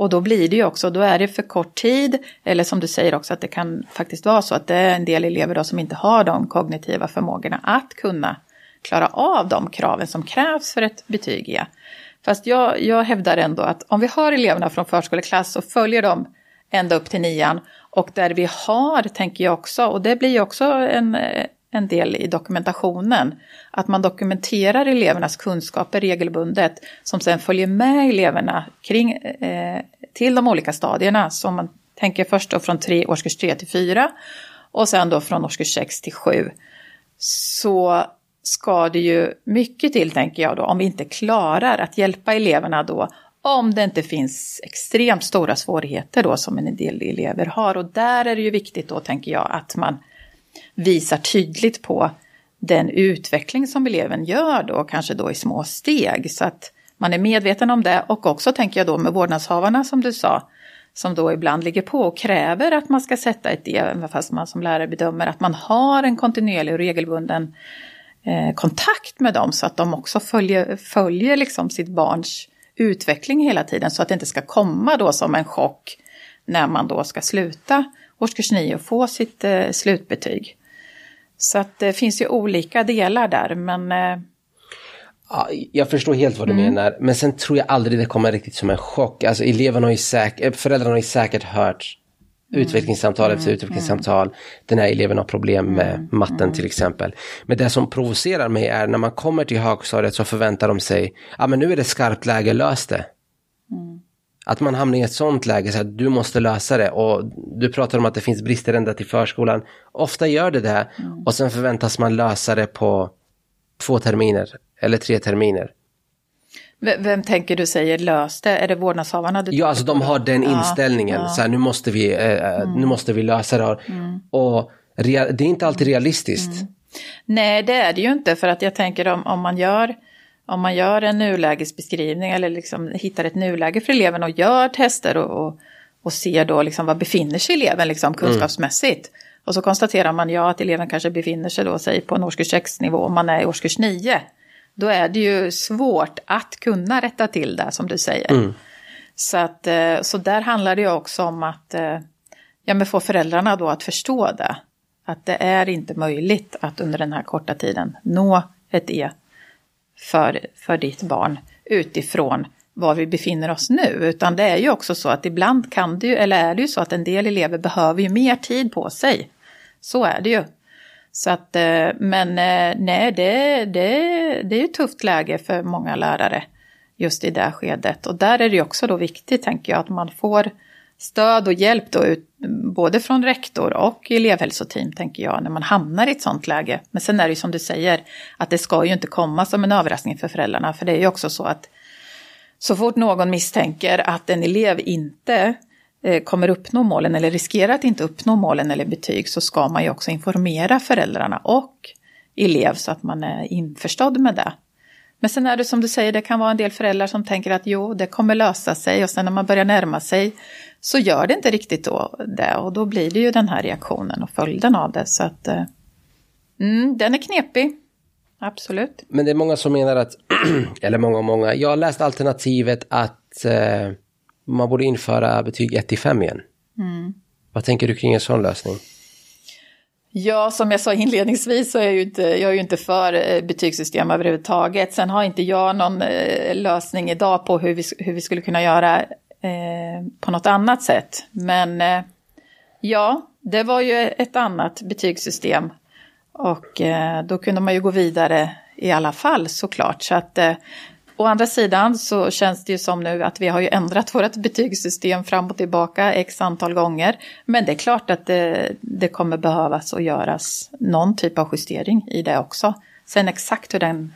Och då blir det ju också, då är det för kort tid, eller som du säger också att det kan faktiskt vara så att det är en del elever då som inte har de kognitiva förmågorna att kunna klara av de kraven som krävs för ett betyg E. Fast jag, jag hävdar ändå att om vi har eleverna från förskoleklass och följer dem ända upp till nian och där vi har, tänker jag också, och det blir ju också en, en del i dokumentationen. Att man dokumenterar elevernas kunskaper regelbundet som sen följer med eleverna kring, eh, till de olika stadierna. Så man tänker först då från tre, årskurs 3 till 4 och sen då från årskurs 6 till 7. Så ska det ju mycket till, tänker jag då, om vi inte klarar att hjälpa eleverna då om det inte finns extremt stora svårigheter då som en del elever har. Och där är det ju viktigt då, tänker jag, att man visar tydligt på den utveckling som eleven gör då, kanske då i små steg. Så att man är medveten om det. Och också tänker jag då med vårdnadshavarna som du sa, som då ibland ligger på och kräver att man ska sätta ett e, D, fast man som lärare bedömer att man har en kontinuerlig och regelbunden eh, kontakt med dem. Så att de också följer, följer liksom sitt barns utveckling hela tiden. Så att det inte ska komma då som en chock när man då ska sluta årskurs 9 och få sitt eh, slutbetyg. Så att det finns ju olika delar där men eh... Ja, jag förstår helt vad du mm. menar, men sen tror jag aldrig det kommer riktigt som en chock. Alltså eleverna har ju säkert, eh, föräldrarna har ju säkert hört mm. utvecklingssamtal efter mm. utvecklingssamtal. Mm. Den här eleven har problem med mm. matten mm. till exempel. Men det som provocerar mig är när man kommer till högstadiet så förväntar de sig, ja men nu är det skarpt läge, lös det. Att man hamnar i ett sånt läge så att du måste lösa det och du pratar om att det finns brister ända till förskolan. Ofta gör det det mm. och sen förväntas man lösa det på två terminer eller tre terminer. Vem tänker du säger lös det? Är det vårdnadshavarna? Du ja, alltså de har den ja, inställningen. Ja. Så här, nu, måste vi, eh, eh, mm. nu måste vi lösa det. Mm. Och det är inte alltid realistiskt. Mm. Nej, det är det ju inte. För att jag tänker om, om man gör om man gör en nulägesbeskrivning eller liksom hittar ett nuläge för eleven och gör tester och, och, och ser då liksom var befinner sig eleven liksom kunskapsmässigt. Mm. Och så konstaterar man ja att eleven kanske befinner sig då säg på en årskurs 6 nivå om man är i årskurs 9. Då är det ju svårt att kunna rätta till det som du säger. Mm. Så, att, eh, så där handlar det ju också om att eh, ja, men få föräldrarna då att förstå det. Att det är inte möjligt att under den här korta tiden nå ett E för, för ditt barn utifrån var vi befinner oss nu. Utan det är ju också så att ibland kan det ju, eller är det ju så att en del elever behöver ju mer tid på sig. Så är det ju. Så att, eh, men eh, nej, det, det, det är ett tufft läge för många lärare just i det skedet. Och där är det ju också då viktigt, tänker jag, att man får stöd och hjälp då ut, både från rektor och elevhälsoteam, tänker jag, när man hamnar i ett sånt läge. Men sen är det ju som du säger, att det ska ju inte komma som en överraskning för föräldrarna, för det är ju också så att så fort någon misstänker att en elev inte eh, kommer uppnå målen eller riskerar att inte uppnå målen eller betyg så ska man ju också informera föräldrarna och elev så att man är införstådd med det. Men sen är det som du säger, det kan vara en del föräldrar som tänker att jo, det kommer lösa sig och sen när man börjar närma sig så gör det inte riktigt då det och då blir det ju den här reaktionen och följden av det. Så att eh, mm, den är knepig. Absolut. Men det är många som menar att, eller många och många, jag har läst alternativet att eh, man borde införa betyg 1 till 5 igen. Mm. Vad tänker du kring en sån lösning? Ja, som jag sa inledningsvis så är jag ju inte, jag är ju inte för eh, betygssystem överhuvudtaget. Sen har inte jag någon eh, lösning idag på hur vi, hur vi skulle kunna göra eh, på något annat sätt. Men eh, ja, det var ju ett annat betygssystem. Och eh, då kunde man ju gå vidare i alla fall såklart. Så att eh, Å andra sidan så känns det ju som nu att vi har ju ändrat vårt betygssystem fram och tillbaka x antal gånger. Men det är klart att det, det kommer behövas att göras någon typ av justering i det också. Sen exakt hur den,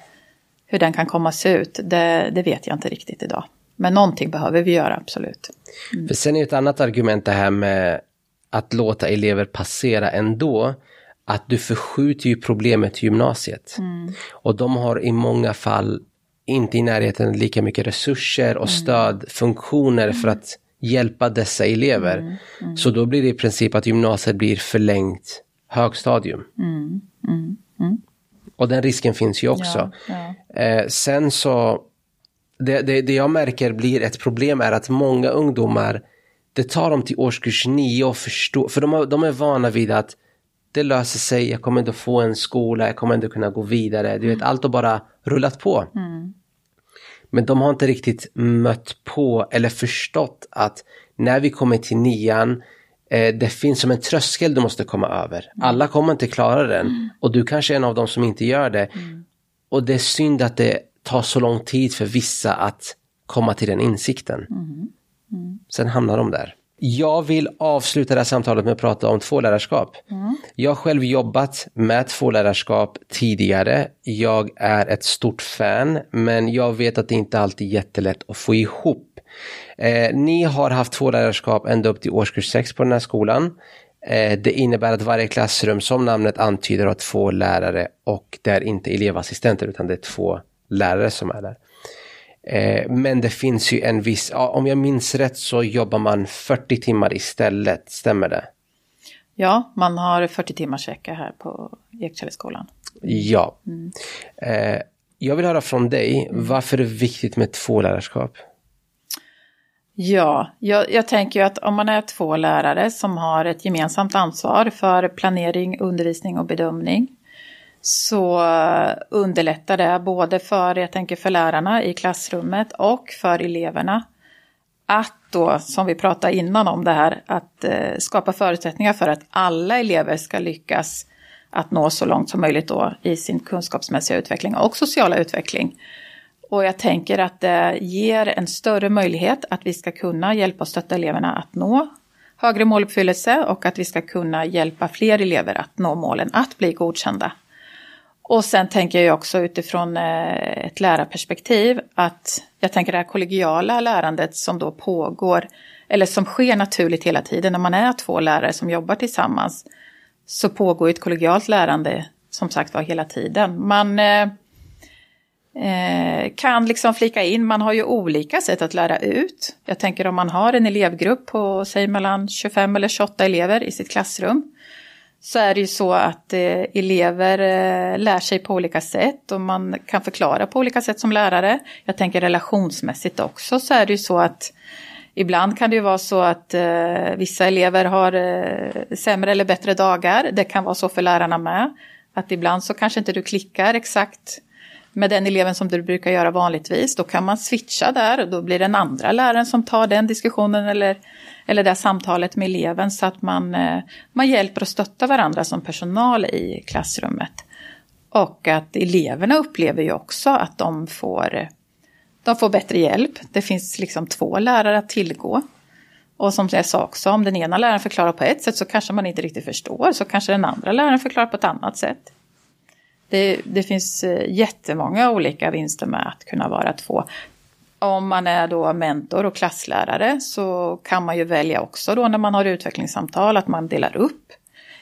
hur den kan komma att se ut, det, det vet jag inte riktigt idag. Men någonting behöver vi göra, absolut. Mm. För sen är ett annat argument det här med att låta elever passera ändå att du förskjuter ju problemet till gymnasiet. Mm. Och de har i många fall inte i närheten lika mycket resurser och mm. stödfunktioner för att hjälpa dessa elever. Mm. Mm. Så då blir det i princip att gymnasiet blir förlängt högstadium. Mm. Mm. Mm. Och den risken finns ju också. Ja, ja. Eh, sen så, det, det, det, jag märker blir ett problem är att många ungdomar, det tar dem till årskurs nio att förstå, för de, de är vana vid att det löser sig, jag kommer ändå få en skola, jag kommer ändå kunna gå vidare. Du vet, allt har bara rullat på. Mm. Men de har inte riktigt mött på eller förstått att när vi kommer till nian, eh, det finns som en tröskel du måste komma över. Mm. Alla kommer inte klara den mm. och du kanske är en av dem som inte gör det. Mm. Och det är synd att det tar så lång tid för vissa att komma till den insikten. Mm. Sen hamnar de där. Jag vill avsluta det här samtalet med att prata om tvålärarskap. Mm. Jag har själv jobbat med tvålärarskap tidigare. Jag är ett stort fan, men jag vet att det inte alltid är jättelätt att få ihop. Eh, ni har haft tvålärarskap ända upp till årskurs 6 på den här skolan. Eh, det innebär att varje klassrum, som namnet antyder, har två lärare och det är inte elevassistenter utan det är två lärare som är där. Eh, men det finns ju en viss, om jag minns rätt så jobbar man 40 timmar istället, stämmer det? Ja, man har 40 timmars vecka här på Ekkällskolan. Ja. Mm. Eh, jag vill höra från dig, mm. varför är det viktigt med två lärarskap? Ja, jag, jag, tänker ju att om man är två lärare som har ett gemensamt ansvar för planering, undervisning och bedömning så underlättar det både för, jag tänker för lärarna i klassrummet och för eleverna att då, som vi pratade innan om det här, att eh, skapa förutsättningar för att alla elever ska lyckas att nå så långt som möjligt då i sin kunskapsmässiga utveckling och sociala utveckling. Och jag tänker att det ger en större möjlighet att vi ska kunna hjälpa och stötta eleverna att nå högre måluppfyllelse och att vi ska kunna hjälpa fler elever att nå målen att bli godkända. Och sen tänker jag också utifrån eh, ett lärarperspektiv att jag tänker det här kollegiala lärandet som då pågår eller som sker naturligt hela tiden när man är två lärare som jobbar tillsammans så pågår ett kollegialt lärande som sagt var hela tiden. Man eh, eh, kan liksom flika in, man har ju olika sätt att lära ut. Jag tänker om man har en elevgrupp på säg mellan 25 eller 28 elever i sitt klassrum så är det ju så att eh, elever eh, lär sig på olika sätt och man kan förklara på olika sätt som lärare. Jag tänker relationsmässigt också så är det ju så att ibland kan det ju vara så att eh, vissa elever har eh, sämre eller bättre dagar. Det kan vara så för lärarna med. Att ibland så kanske inte du klickar exakt med den eleven som du brukar göra vanligtvis, då kan man switcha där och då blir det den andra läraren som tar den diskussionen eller, eller det samtalet med eleven så att man, eh, man hjälper och stöttar varandra som personal i klassrummet. Och att eleverna upplever ju också att de får, de får bättre hjälp. Det finns liksom två lärare att tillgå. Och som jag sa också, om den ena läraren förklarar på ett sätt så kanske man inte riktigt förstår, så kanske den andra läraren förklarar på ett annat sätt. Det, det finns eh, jättemånga olika vinster med att kunna vara två. Om man är då mentor och klasslärare så kan man ju välja också då när man har utvecklingssamtal att man delar upp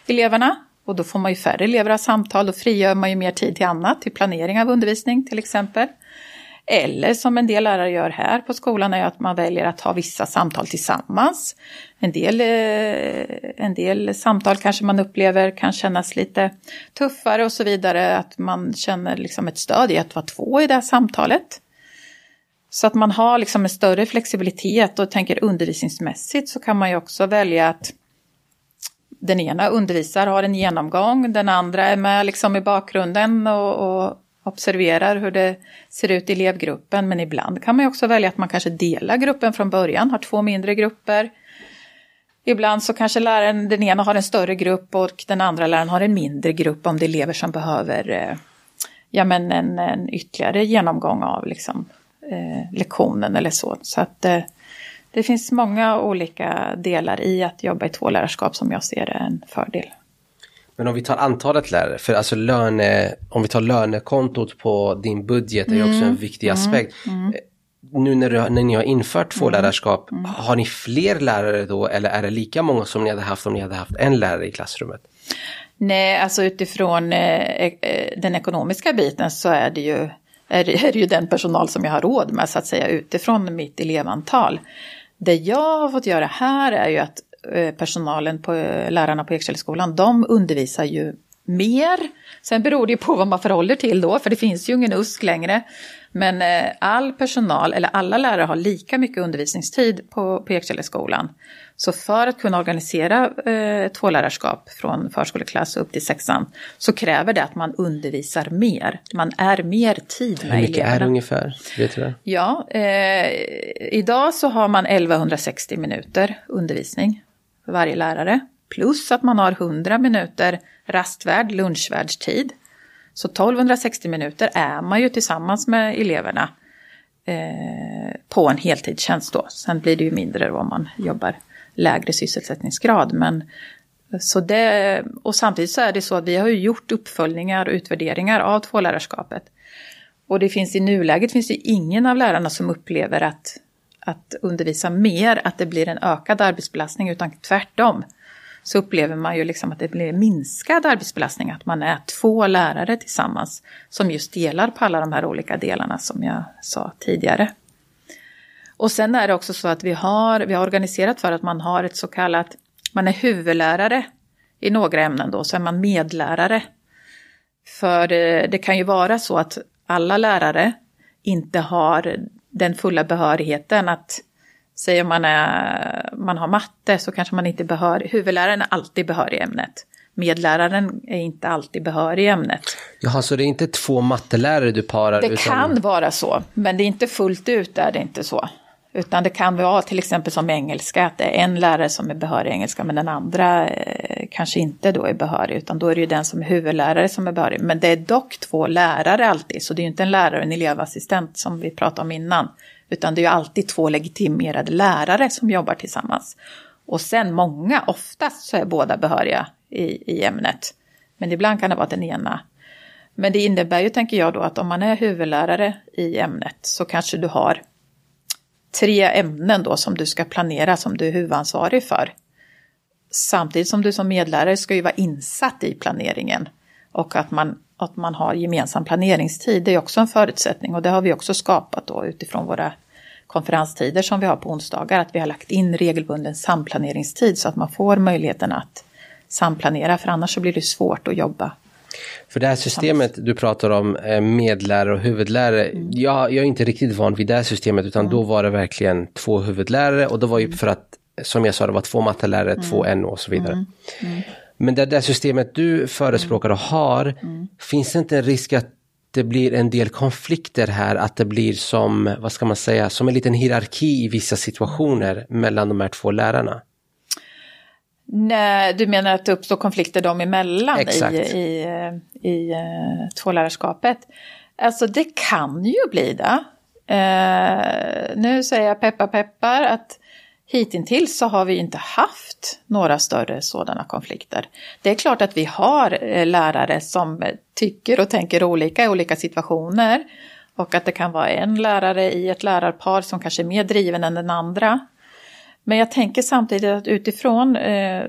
eleverna. Och då får man ju färre elever att samtal, då frigör man ju mer tid till annat, till planering av undervisning till exempel. Eller som en del lärare gör här på skolan är att man väljer att ha vissa samtal tillsammans. En del, eh, en del samtal kanske man upplever kan kännas lite tuffare och så vidare. Att man känner liksom ett stöd i att vara två i det här samtalet. Så att man har liksom en större flexibilitet och tänker undervisningsmässigt så kan man ju också välja att den ena undervisar, har en genomgång, den andra är med liksom i bakgrunden och, och observerar hur det ser ut i elevgruppen. Men ibland kan man också välja att man kanske delar gruppen från början, har två mindre grupper. Ibland så kanske läraren, den ena har en större grupp och den andra läraren har en mindre grupp om det är elever som behöver eh, ja, men en, en ytterligare genomgång av liksom, eh, lektionen eller så. Så att eh, det finns många olika delar i att jobba i tvålärarskap som jag ser är en fördel. Men om vi tar antalet lärare, för alltså löne, om vi tar lönekontot på din budget är ju också en mm. viktig mm. aspekt. Mm. Nu när, du, när ni har infört tvålärarskap, mm. har ni fler lärare då eller är det lika många som ni hade haft om ni hade haft en lärare i klassrummet? Nej, alltså utifrån eh, eh den ekonomiska biten så är det ju är det, är det ju den personal som jag har råd med så att säga utifrån mitt elevantal. Det jag har fått göra här är ju att personalen, på, eh, lärarna på Ekkällskolan, de undervisar ju mer. Sen beror det ju på vad man förhåller till då, för det finns ju ingen USK längre. Men eh, all personal, eller alla lärare har lika mycket undervisningstid på, på Ekkällskolan. Så för att kunna organisera eh, tvålärarskap från förskoleklass upp till sexan så kräver det att man undervisar mer. Man är mer tid med eleverna. Hur mycket eleverna. är det ungefär? Vet du? Ja, eh, idag så har man 1160 minuter undervisning för varje lärare. Plus att man har 100 minuter rastvärd, lunchvärdstid. Så 1260 minuter är man ju tillsammans med eleverna eh, på en heltidstjänst då. Sen blir det ju mindre om man jobbar lägre sysselsättningsgrad. Men, så det, och samtidigt så är det så att vi har ju gjort uppföljningar och utvärderingar av tvålärarskapet. Och det finns i nuläget finns det ingen av lärarna som upplever att att undervisa mer, att det blir en ökad arbetsbelastning, utan tvärtom så upplever man ju liksom att det blir minskad arbetsbelastning, att man är två lärare tillsammans som just delar på alla de här olika delarna som jag sa tidigare. Och sen är det också så att vi har, vi har organiserat för att man har ett så kallat, man är huvudlärare i några ämnen då, så är man medlärare. För det, det kan ju vara så att alla lärare inte har den fulla behörigheten att Säger man, är, man har matte så kanske man inte är behörig. Huvudläraren är alltid behörig i ämnet. Medläraren är inte alltid behörig i ämnet. Jaha, så det är inte två mattelärare du parar? Det utan... kan vara så, men det är inte fullt ut är det inte så. Utan det kan vara till exempel som engelska, att det är en lärare som är behörig i engelska men den andra eh, kanske inte då är behörig, utan då är det ju den som är huvudlärare som är behörig. Men det är dock två lärare alltid, så det är ju inte en lärare och en elevassistent som vi pratade om innan. Utan det är ju alltid två legitimerade lärare som jobbar tillsammans. Och sen många, oftast så är båda behöriga i, i ämnet. Men ibland kan det vara den ena. Men det innebär ju, tänker jag då, att om man är huvudlärare i ämnet så kanske du har tre ämnen då som du ska planera som du är huvudansvarig för. Samtidigt som du som medlärare ska ju vara insatt i planeringen. Och att man, att man har gemensam planeringstid det är också en förutsättning. Och det har vi också skapat då utifrån våra konferenstider som vi har på onsdagar, att vi har lagt in regelbunden samplaneringstid så att man får möjligheten att samplanera. För annars så blir det svårt att jobba för det här systemet du pratar om, eh, medlärare och huvudlärare, mm. jag, jag är inte riktigt van vid det här systemet utan mm. då var det verkligen två huvudlärare och då var ju mm. för att, som jag sa, det var två mattelärare, mm. två NO och så vidare. Mm. mm. Men det där systemet du förespråkar och har, finns det inte en risk att det blir en del konflikter här, att det blir som, vad ska man säga, som en liten hierarki i vissa situationer mellan de här två lärarna? Nej, du menar att det uppstår konflikter dem emellan Exakt. i, i, i uh, tvålärarskapet? Alltså det kan ju bli det. Uh, nu säger jag peppar peppar att hittills så har vi inte haft några större sådana konflikter. Det är klart att vi har uh, lärare som tycker och tänker olika i olika situationer. Och att det kan vara en lärare i ett lärarpar som kanske är mer driven än den andra. Men jag tänker samtidigt att utifrån eh,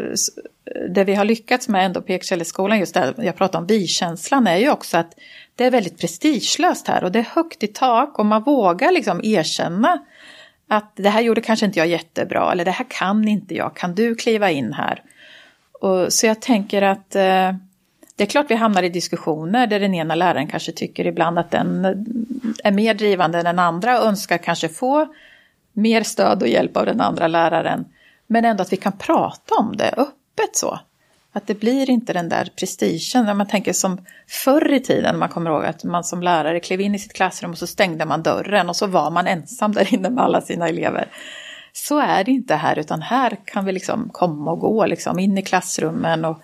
det vi har lyckats med ändå på Ekshälleskolan, just det jag pratar om vi-känslan, är ju också att det är väldigt prestigelöst här och det är högt i tak och man vågar liksom erkänna att det här gjorde kanske inte jag jättebra eller det här kan inte jag, kan du kliva in här? Och, så jag tänker att eh, det är klart vi hamnar i diskussioner där den ena läraren kanske tycker ibland att den eh, är mer drivande än den andra och önskar kanske få mer stöd och hjälp av den andra läraren. Men ändå att vi kan prata om det öppet så. Att det blir inte den där prestigen. När man tänker som förr i tiden, man kommer ihåg att man som lärare klev in i sitt klassrum och så stängde man dörren och så var man ensam där inne med alla sina elever. Så är det inte här, utan här kan vi liksom komma och gå liksom in i klassrummen. och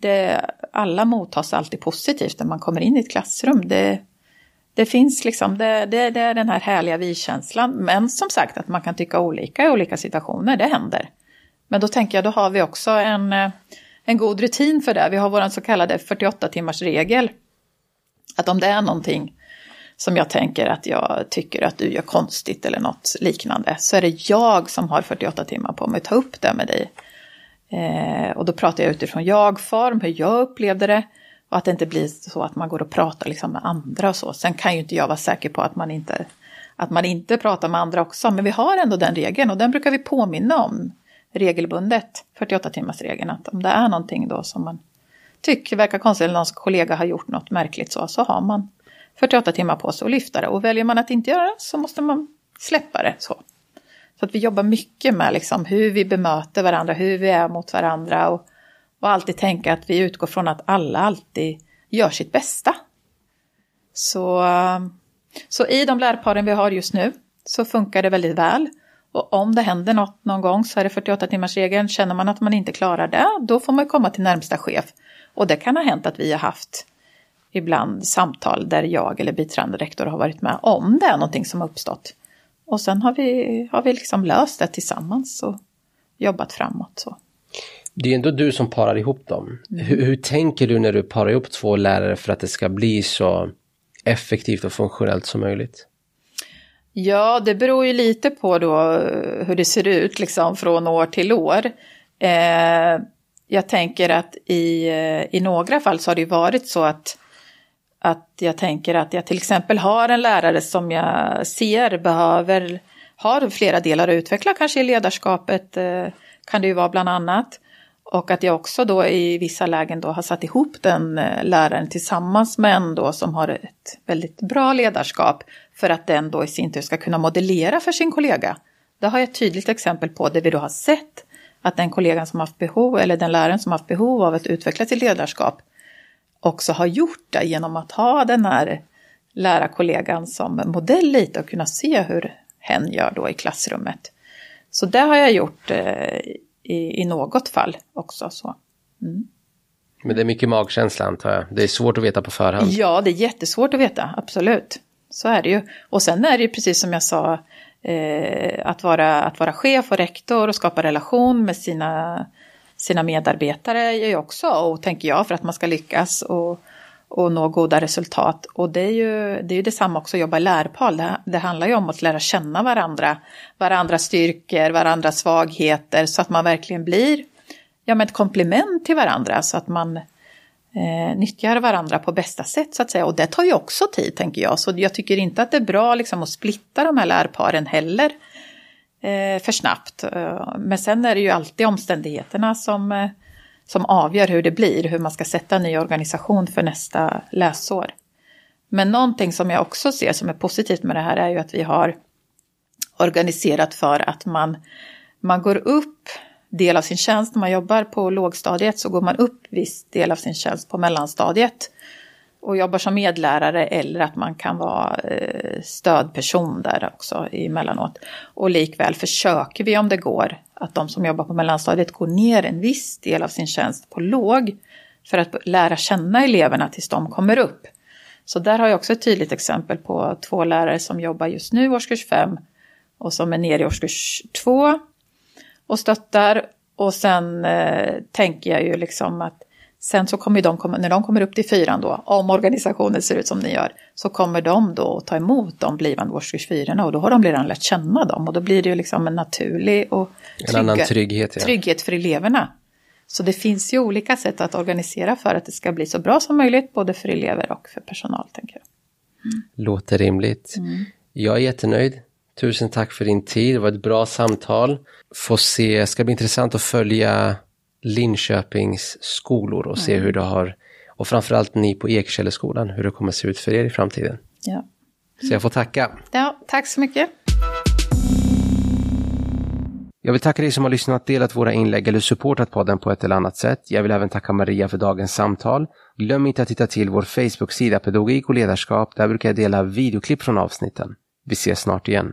det, Alla mottas alltid positivt när man kommer in i ett klassrum. Det, det finns liksom, det, det, det, är den här härliga vi-känslan. Men som sagt att man kan tycka olika i olika situationer, det händer. Men då tänker jag, då har vi också en, eh, en god rutin för det. Vi har vår så kallade 48 timmars regel. Att om det är någonting som jag tänker att jag tycker att du gör konstigt eller något liknande, så är det jag som har 48 timmar på mig att ta upp det med dig. Eh, och då pratar jag utifrån jag-form, hur jag upplevde det. Och att det inte blir så att man går och pratar liksom med andra och så. Sen kan ju inte jag vara säker på att man inte, att man inte pratar med andra också. Men vi har ändå den regeln och den brukar vi påminna om regelbundet. 48 timmars regeln. Att om det är någonting då som man tycker verkar konstigt eller någons kollega har gjort något märkligt så, så har man 48 timmar på sig att lyfta det. Och väljer man att inte göra det så måste man släppa det. Så, så att vi jobbar mycket med liksom hur vi bemöter varandra, hur vi är mot varandra. Och och alltid tänka att vi utgår från att alla alltid gör sitt bästa. Så, så i de lärparen vi har just nu så funkar det väldigt väl. Och om det händer något någon gång så är det 48 timmars regeln. Känner man att man inte klarar det, då får man komma till närmsta chef. Och det kan ha hänt att vi har haft ibland samtal där jag eller biträdande rektor har varit med om det är någonting som har uppstått. Och sen har vi, har vi liksom löst det tillsammans och jobbat framåt. Så. Det är ändå du som parar ihop dem. Mm. Hur, hur, tänker du när du parar ihop två lärare för att det ska bli så effektivt och funktionellt som möjligt? Ja, det beror ju lite på då eh, hur det ser ut liksom från år till år. Eh, jag tänker att i, eh, i några fall så har det varit så att, att jag tänker att jag till exempel har en lärare som jag ser behöver, har flera delar att utveckla, kanske i ledarskapet eh, kan det ju vara bland annat. Och att jag också då i vissa lägen då har satt ihop den eh, läraren tillsammans med en då som har ett väldigt bra ledarskap för att den då i sin tur ska kunna modellera för sin kollega. Det har jag ett tydligt exempel på där vi då har sett att den kollegan som haft behov eller den läraren som haft behov av att utveckla sitt ledarskap också har gjort det genom att ha den här lärarkollegan som modell lite och kunna se hur hen gör då i klassrummet. Så det har jag gjort eh, i, i något fall också. Så. Mm. Men det är mycket magkänsla antar jag. Det är svårt att veta på förhand. Ja, det är jättesvårt att veta, absolut. Så är det ju. Och sen är det ju precis som jag sa, eh, att, vara, att vara chef och rektor och skapa relation med sina, sina medarbetare är ju också, och tänker jag, för att man ska lyckas och, och nå goda resultat. Och det är ju, det är ju detsamma också att jobba i lärpal. Det, det handlar ju om att lära känna varandra, varandras styrkor, varandras svagheter så att man verkligen blir ja, men ett komplement till varandra så att man eh, nyttjar varandra på bästa sätt så att säga. Och det tar ju också tid tänker jag. Så jag tycker inte att det är bra liksom, att splitta de här lärparen heller eh, för snabbt. Eh, men sen är det ju alltid omständigheterna som eh, som avgör hur det blir, hur man ska sätta en ny organisation för nästa läsår. Men någonting som jag också ser som är positivt med det här är ju att vi har organiserat för att man, man går upp del av sin tjänst, när man jobbar på lågstadiet så går man upp viss del av sin tjänst på mellanstadiet och jobbar som medlärare eller att man kan vara eh, stödperson där också emellanåt. Och likväl försöker vi om det går att de som jobbar på mellanstadiet går ner en viss del av sin tjänst på låg för att lära känna eleverna tills de kommer upp. Så där har jag också ett tydligt exempel på två lärare som jobbar just nu årskurs 5 och som är nere i årskurs 2 och stöttar. Och sen eh, tänker jag ju liksom att sen så kommer de, när de kommer upp till fyran då, om organisationen ser ut som den gör, så kommer de då att ta emot de blivande årskurs 4 och då har de redan lärt känna dem och då blir det ju liksom en naturlig och trygga, en annan trygghet, ja. trygghet för eleverna. Så det finns ju olika sätt att organisera för att det ska bli så bra som möjligt, både för elever och för personal. tänker jag. Mm. Låter rimligt. Mm. Jag är jättenöjd. Tusen tack för din tid, det var ett bra samtal. Får se, det ska bli intressant att följa Linköpings skolor och se mm. hur det har, och framförallt ni på Ekkälleskolan, hur det kommer se ut för er i framtiden. Ja. Så jag får tacka. Ja, tack så mycket. Jag vill tacka dig som har lyssnat, delat våra inlägg eller supportat podden på ett eller annat sätt. Jag vill även tacka Maria för dagens samtal. Glöm inte att titta till vår Facebook-sida Pedagogik och ledarskap. Där brukar jag dela videoklipp från avsnitten. Vi ses snart igen.